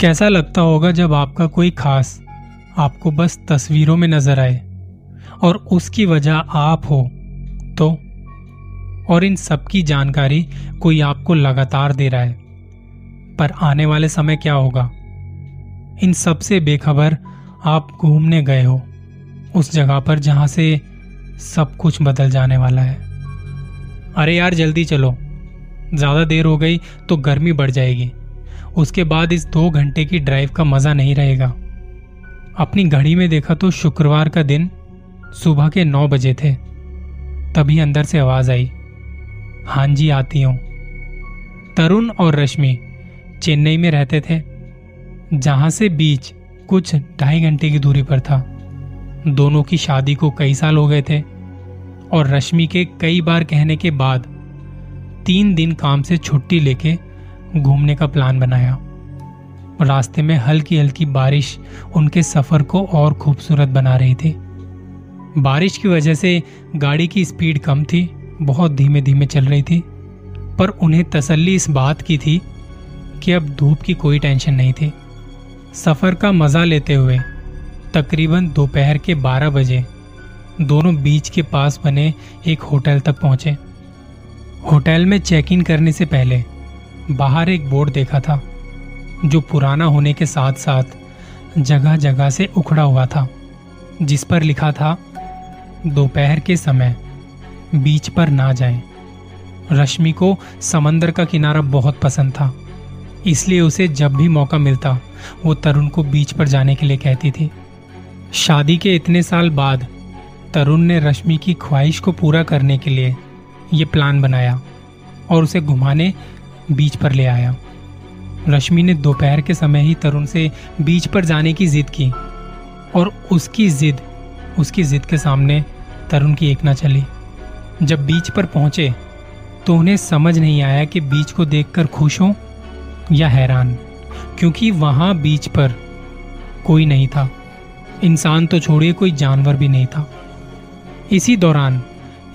कैसा लगता होगा जब आपका कोई खास आपको बस तस्वीरों में नज़र आए और उसकी वजह आप हो? तो और इन सब की जानकारी कोई आपको लगातार दे रहा है, पर आने वाले समय क्या होगा? इन सबसे बेखबर आप घूमने गए हो, उस जगह पर जहाँ से सब कुछ बदल जाने वाला है। अरे यार, जल्दी चलो। ज़्यादा देर हो गई तो गर्मी बढ़ जाएगी। उसके बाद इस दो घंटे की ड्राइव का मज़ा नहीं रहेगा। अपनी घड़ी में देखा तो शुक्रवार का दिन सुबह के नौ बजे थे। तभी अंदर से आवाज़ आई। हाँ जी, आती हूँ। तरुण और रश्मि चेन्नई में रहते थे, जहाँ से बीच कुछ ढाई घंटे की दूरी पर था। दोनों की शादी को कई साल हो गए थे और रश्मि के कई बार कहने के बाद तीन दिन काम से छुट्टी लेके घूमने का प्लान बनाया। रास्ते में हल्की हल्की बारिश उनके सफ़र को और खूबसूरत बना रही थी। बारिश की वजह से गाड़ी की स्पीड कम थी, बहुत धीमे धीमे चल रही थी, पर उन्हें तसल्ली इस बात की थी कि अब धूप की कोई टेंशन नहीं थी। सफ़र का मज़ा लेते हुए, तकरीबन दोपहर के 12 बजे, दोनों बीच के पास बने एक होटल तक पहुँचे। होटल में चेक इन करने से पहले बाहर एक बोर्ड देखा था, जो पुराना होने के साथ साथ जगह जगह से उखड़ा हुआ था, जिस पर लिखा था, दोपहर के समय बीच पर ना जाएँ। रश्मि को समंदर का किनारा बहुत पसंद था, इसलिए उसे जब भी मौका मिलता, वो तरुण को बीच पर जाने के लिए कहती थी शादी के इतने साल बाद, तरुण ने रश्मि की ख्वाहिश को पूरा करने के लिए ये प्लान बनाया और उसे घुमाने बीच पर ले आया। रश्मि ने दोपहर के समय ही तरुण से बीच पर जाने की जिद की और उसकी जिद उसकी जिद के सामने तरुण की एक ना चली। जब बीच पर पहुँचे तो उन्हें समझ नहीं आया कि बीच को देखकर खुश हो या हैरान, क्योंकि वहाँ बीच पर कोई नहीं था। इंसान तो छोड़िए कोई जानवर भी नहीं था। इसी दौरान,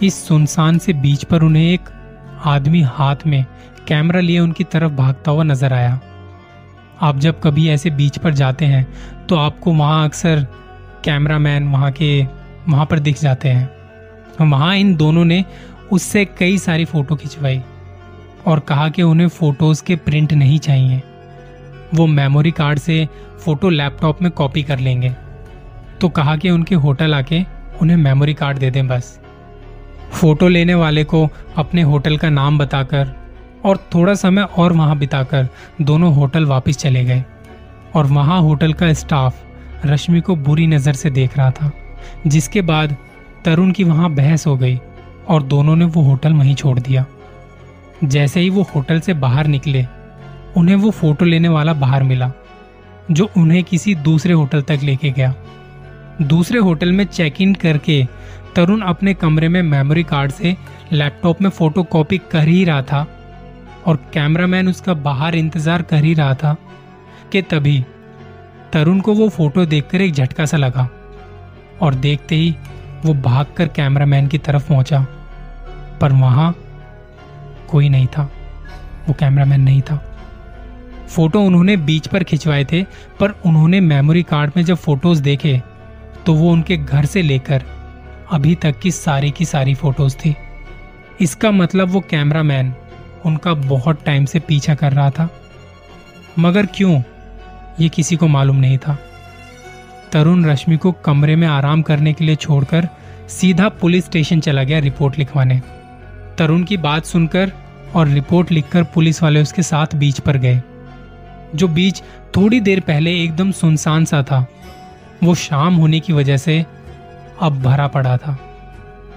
इस सुनसान से बीच पर उन्हें एक आदमी हाथ में कैमरा लिए उनकी तरफ़ भागता हुआ नज़र आया। आप जब कभी ऐसे बीच पर जाते हैं तो आपको वहाँ अक्सर कैमरामैन वहाँ के, वहाँ पर दिख जाते हैं। वहाँ इन दोनों ने उससे कई सारी फ़ोटो खिंचवाई और कहा कि उन्हें फ़ोटोज़ के प्रिंट नहीं चाहिए। वो मेमोरी कार्ड से फ़ोटो लैपटॉप में कॉपी कर लेंगे। तो कहा कि उनके होटल आके उन्हें मेमोरी कार्ड दे दें बस। फ़ोटो लेने वाले को अपने होटल का नाम बताकर और थोड़ा समय और वहाँ बिताकर दोनों होटल वापस चले गए। और वहाँ होटल का स्टाफ रश्मि को बुरी नज़र से देख रहा था, जिसके बाद तरुण की वहाँ बहस हो गई और दोनों ने वो होटल वहीं छोड़ दिया। जैसे ही वो होटल से बाहर निकले, उन्हें वो फ़ोटो लेने वाला बाहर मिला, जो उन्हें किसी दूसरे होटल तक लेके गया। दूसरे होटल में चेक इन करके तरुण अपने कमरे में मेमोरी कार्ड से लैपटॉप में फ़ोटो कॉपी कर ही रहा था। और कैमरामैन उसका बाहर इंतज़ार कर ही रहा था कि तभी तरुण को वो फ़ोटो देखकर एक झटका सा लगा और देखते ही वो भागकर कैमरामैन की तरफ़ पहुँचा। पर वहाँ कोई नहीं था। वो कैमरामैन नहीं था। फ़ोटो उन्होंने बीच पर खिंचवाए थे, पर उन्होंने मेमोरी कार्ड में जब फ़ोटोज़ देखे तो वो उनके घर से लेकर अभी तक की सारी की सारी फ़ोटोज़ थी। इसका मतलब वो कैमरामैन उनका बहुत टाइम से पीछा कर रहा था। मगर क्यों? ये किसी को मालूम नहीं था। तरुण रश्मि को कमरे में आराम करने के लिए छोड़कर सीधा पुलिस स्टेशन चला गया रिपोर्ट लिखवाने। तरुण की बात सुनकर और रिपोर्ट लिखकर पुलिस वाले उसके साथ बीच पर गए। जो बीच थोड़ी देर पहले एकदम सुनसान सा था। वो शाम होने की वजह से अब भरा पड़ा था।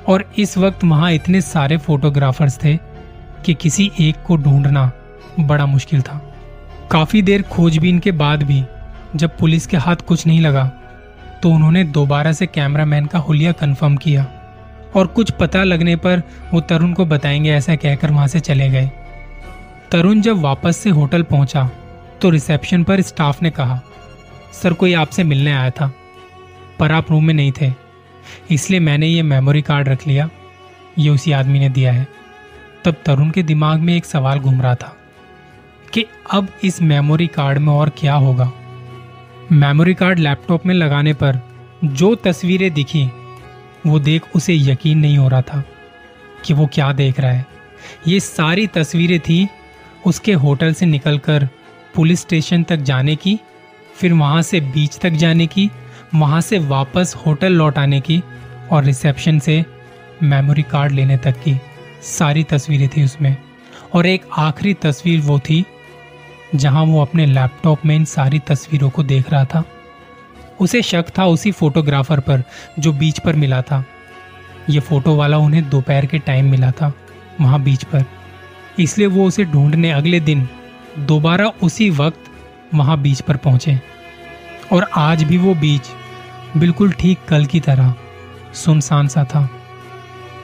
और इस वक्त वहाँ इतने सारे फोटोग्राफर्स थे कि किसी एक को ढूंढना बड़ा मुश्किल था। काफ़ी देर खोजबीन के बाद भी जब पुलिस के हाथ कुछ नहीं लगा तो उन्होंने दोबारा से कैमरामैन का हुलिया कंफर्म किया और कुछ पता लगने पर वो तरुण को बताएँगे ऐसा कहकर वहाँ से चले गए। तरुण जब वापस से होटल पहुँचा तो रिसेप्शन पर स्टाफ ने कहा, सर, कोई आपसे मिलने आया था, पर आप रूम में नहीं थे, इसलिए मैंने ये मेमोरी कार्ड रख लिया, ये उसी आदमी ने दिया है। तब तरुण के दिमाग में एक सवाल घूम रहा था कि अब इस मेमोरी कार्ड में और क्या होगा? मेमोरी कार्ड लैपटॉप में लगाने पर जो तस्वीरें दिखी, वो देख उसे यकीन नहीं हो रहा था कि वो क्या देख रहा है। ये सारी तस्वीरें थी उसके होटल से निकलकर पुलिस स्टेशन तक जाने की, फिर वहाँ से बीच तक जाने की, वहाँ से वापस होटल लौट आने की और रिसेप्शन से मेमोरी कार्ड लेने तक की। सारी तस्वीरें थी उसमें। और एक आखिरी तस्वीर वो थी, जहाँ वो अपने लैपटॉप में इन सारी तस्वीरों को देख रहा था। उसे शक था उसी फोटोग्राफर पर जो बीच पर मिला था। ये फ़ोटो वाला उन्हें दोपहर के टाइम मिला था, वहाँ बीच पर। इसलिए वो उसे ढूँढने अगले दिन, दोबारा उसी वक्त वहाँ बीच पर पहुँचे। और आज भी वो बीच बिल्कुल ठीक कल की तरह सुनसान सा था।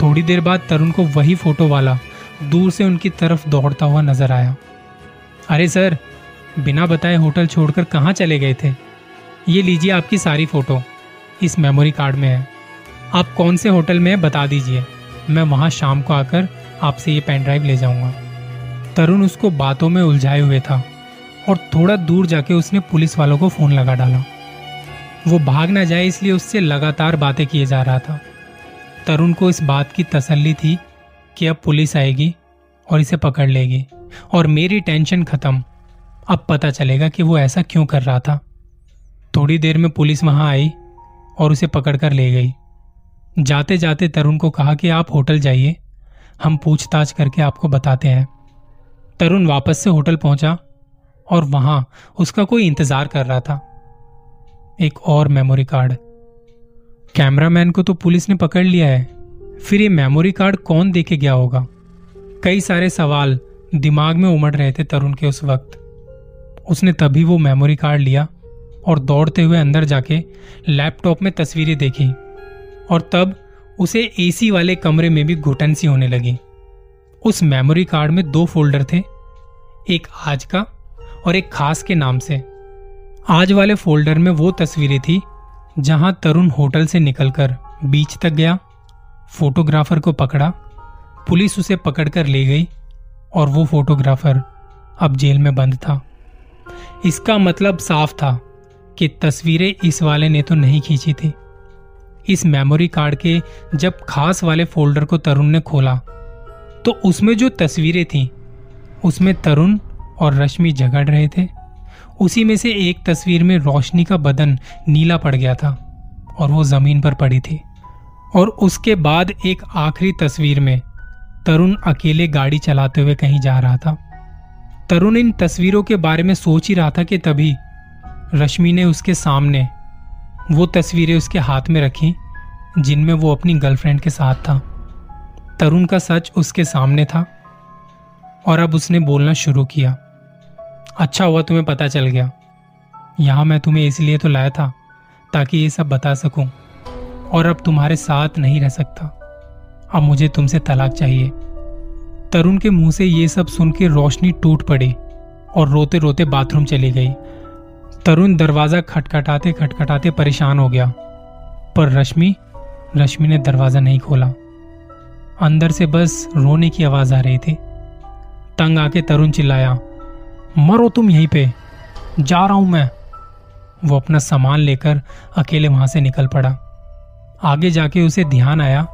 थोड़ी देर बाद तरुण को वही फ़ोटो वाला दूर से उनकी तरफ़ दौड़ता हुआ नज़र आया। अरे सर, बिना बताए होटल छोड़कर कहाँ चले गए थे? ये लीजिए आपकी सारी फ़ोटो। इस मेमोरी कार्ड में है। आप कौन से होटल में है, बता दीजिए। मैं वहाँ शाम को आकर आपसे ये पेन ड्राइव ले जाऊँगा। तरुण उसको बातों में उलझाए हुए था और थोड़ा दूर जाके उसने पुलिस वालों को फ़ोन लगा डाला। वो भाग ना जाए, इसलिए उससे लगातार बातें किए जा रहा था। तरुण को इस बात की तसल्ली थी कि अब पुलिस आएगी और इसे पकड़ लेगी और मेरी टेंशन खत्म। अब पता चलेगा कि वो ऐसा क्यों कर रहा था। थोड़ी देर में पुलिस वहाँ आई और उसे पकड़कर ले गई। जाते जाते तरुण को कहा कि आप होटल जाइए, हम पूछताछ करके आपको बताते हैं। तरुण वापस से होटल पहुँचा और वहाँ उसका कोई इंतज़ार कर रहा था। एक और मेमोरी कार्ड। कैमरामैन को तो पुलिस ने पकड़ लिया है। फिर ये मेमोरी कार्ड कौन देके गया होगा? कई सारे सवाल दिमाग में उमड़ रहे थे तरुण के उस वक्त। उसने तभी वो मेमोरी कार्ड लिया और दौड़ते हुए अंदर जाके लैपटॉप में तस्वीरें देखी और तब उसे एसी वाले कमरे में भी घुटन सी होने लगी। उस मेमोरी कार्ड में दो फोल्डर थे, एक आज का और एक खास के नाम से। आज वाले फोल्डर में वो तस्वीरें थी जहाँ तरुण होटल से निकलकर बीच तक गया। फोटोग्राफर को पकड़ा। पुलिस उसे पकड़कर ले गई और वो फोटोग्राफर अब जेल में बंद था। इसका मतलब साफ़ था कि तस्वीरें इस वाले ने तो नहीं खींची थी। इस मेमोरी कार्ड के जब खास वाले फोल्डर को तरुण ने खोला तो उसमें जो तस्वीरें थीं, उसमें तरुण और रश्मि झगड़ रहे थे। उसी में से एक तस्वीर में रोशनी का बदन नीला पड़ गया था और वो ज़मीन पर पड़ी थी। और उसके बाद एक आखिरी तस्वीर में तरुण अकेले गाड़ी चलाते हुए कहीं जा रहा था। तरुण इन तस्वीरों के बारे में सोच ही रहा था कि तभी रश्मि ने उसके सामने वो तस्वीरें उसके हाथ में रखी, जिनमें वो अपनी गर्लफ्रेंड के साथ था। तरुण का सच उसके सामने था और अब उसने बोलना शुरू किया। अच्छा हुआ तुम्हें पता चल गया। यहाँ मैं तुम्हें इसलिए तो लाया था ताकि ये सब बता सकूँ और अब तुम्हारे साथ नहीं रह सकता। अब मुझे तुमसे तलाक चाहिए। तरुण के मुँह से ये सब सुन के रोशनी टूट पड़ी और रोते रोते बाथरूम चली गई। तरुण दरवाज़ा खटखटाते खटखटाते परेशान हो गया। पर रश्मि रश्मि ने दरवाज़ा नहीं खोला। अंदर से बस रोने की आवाज़ आ रही थी। तंग आके तरुण चिल्लाया मरो तुम यहीं पे। जा रहा हूँ मैं। वो अपना सामान लेकर अकेले वहाँ से निकल पड़ा। आगे जाके उसे ध्यान आया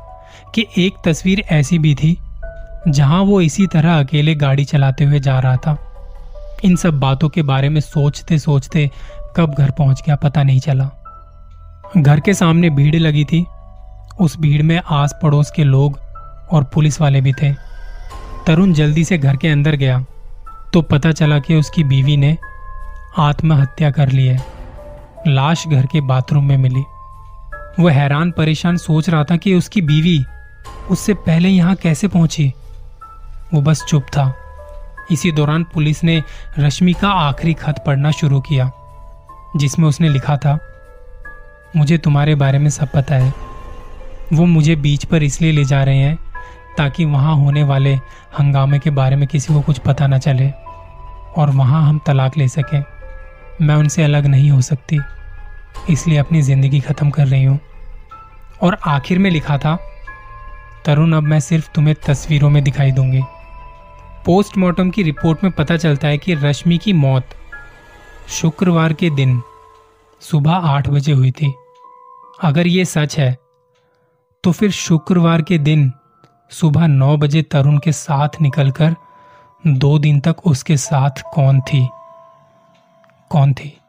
कि एक तस्वीर ऐसी भी थी, जहाँ वो इसी तरह अकेले गाड़ी चलाते हुए जा रहा था। इन सब बातों के बारे में सोचते सोचते कब घर पहुँच गया पता नहीं चला। घर के सामने भीड़ लगी थी। उस भीड़ में आस पड़ोस के लोग और पुलिस वाले भी थे। तरुण जल्दी से घर के अंदर गया। तो पता चला कि उसकी बीवी ने आत्महत्या कर ली है। लाश घर के बाथरूम में मिली। वह हैरान परेशान सोच रहा था कि उसकी बीवी उससे पहले यहाँ कैसे पहुँची। वो बस चुप था। इसी दौरान पुलिस ने रश्मि का आखिरी खत पढ़ना शुरू किया, जिसमें उसने लिखा था, मुझे तुम्हारे बारे में सब पता है। वो मुझे बीच पर इसलिए ले जा रहे हैं ताकि वहाँ होने वाले हंगामे के बारे में किसी को कुछ पता न चले और वहाँ हम तलाक ले सकें। मैं उनसे अलग नहीं हो सकती, इसलिए अपनी ज़िंदगी खत्म कर रही हूँ। और आखिर में लिखा था, तरुण, अब मैं सिर्फ़ तुम्हें तस्वीरों में दिखाई दूँगी। पोस्टमार्टम की रिपोर्ट में पता चलता है कि रश्मि की मौत शुक्रवार के दिन सुबह आठ बजे हुई थी। अगर ये सच है तो फिर शुक्रवार के दिन सुबह नौ बजे तरुण के साथ निकलकर दो दिन तक उसके साथ कौन थी? कौन थी?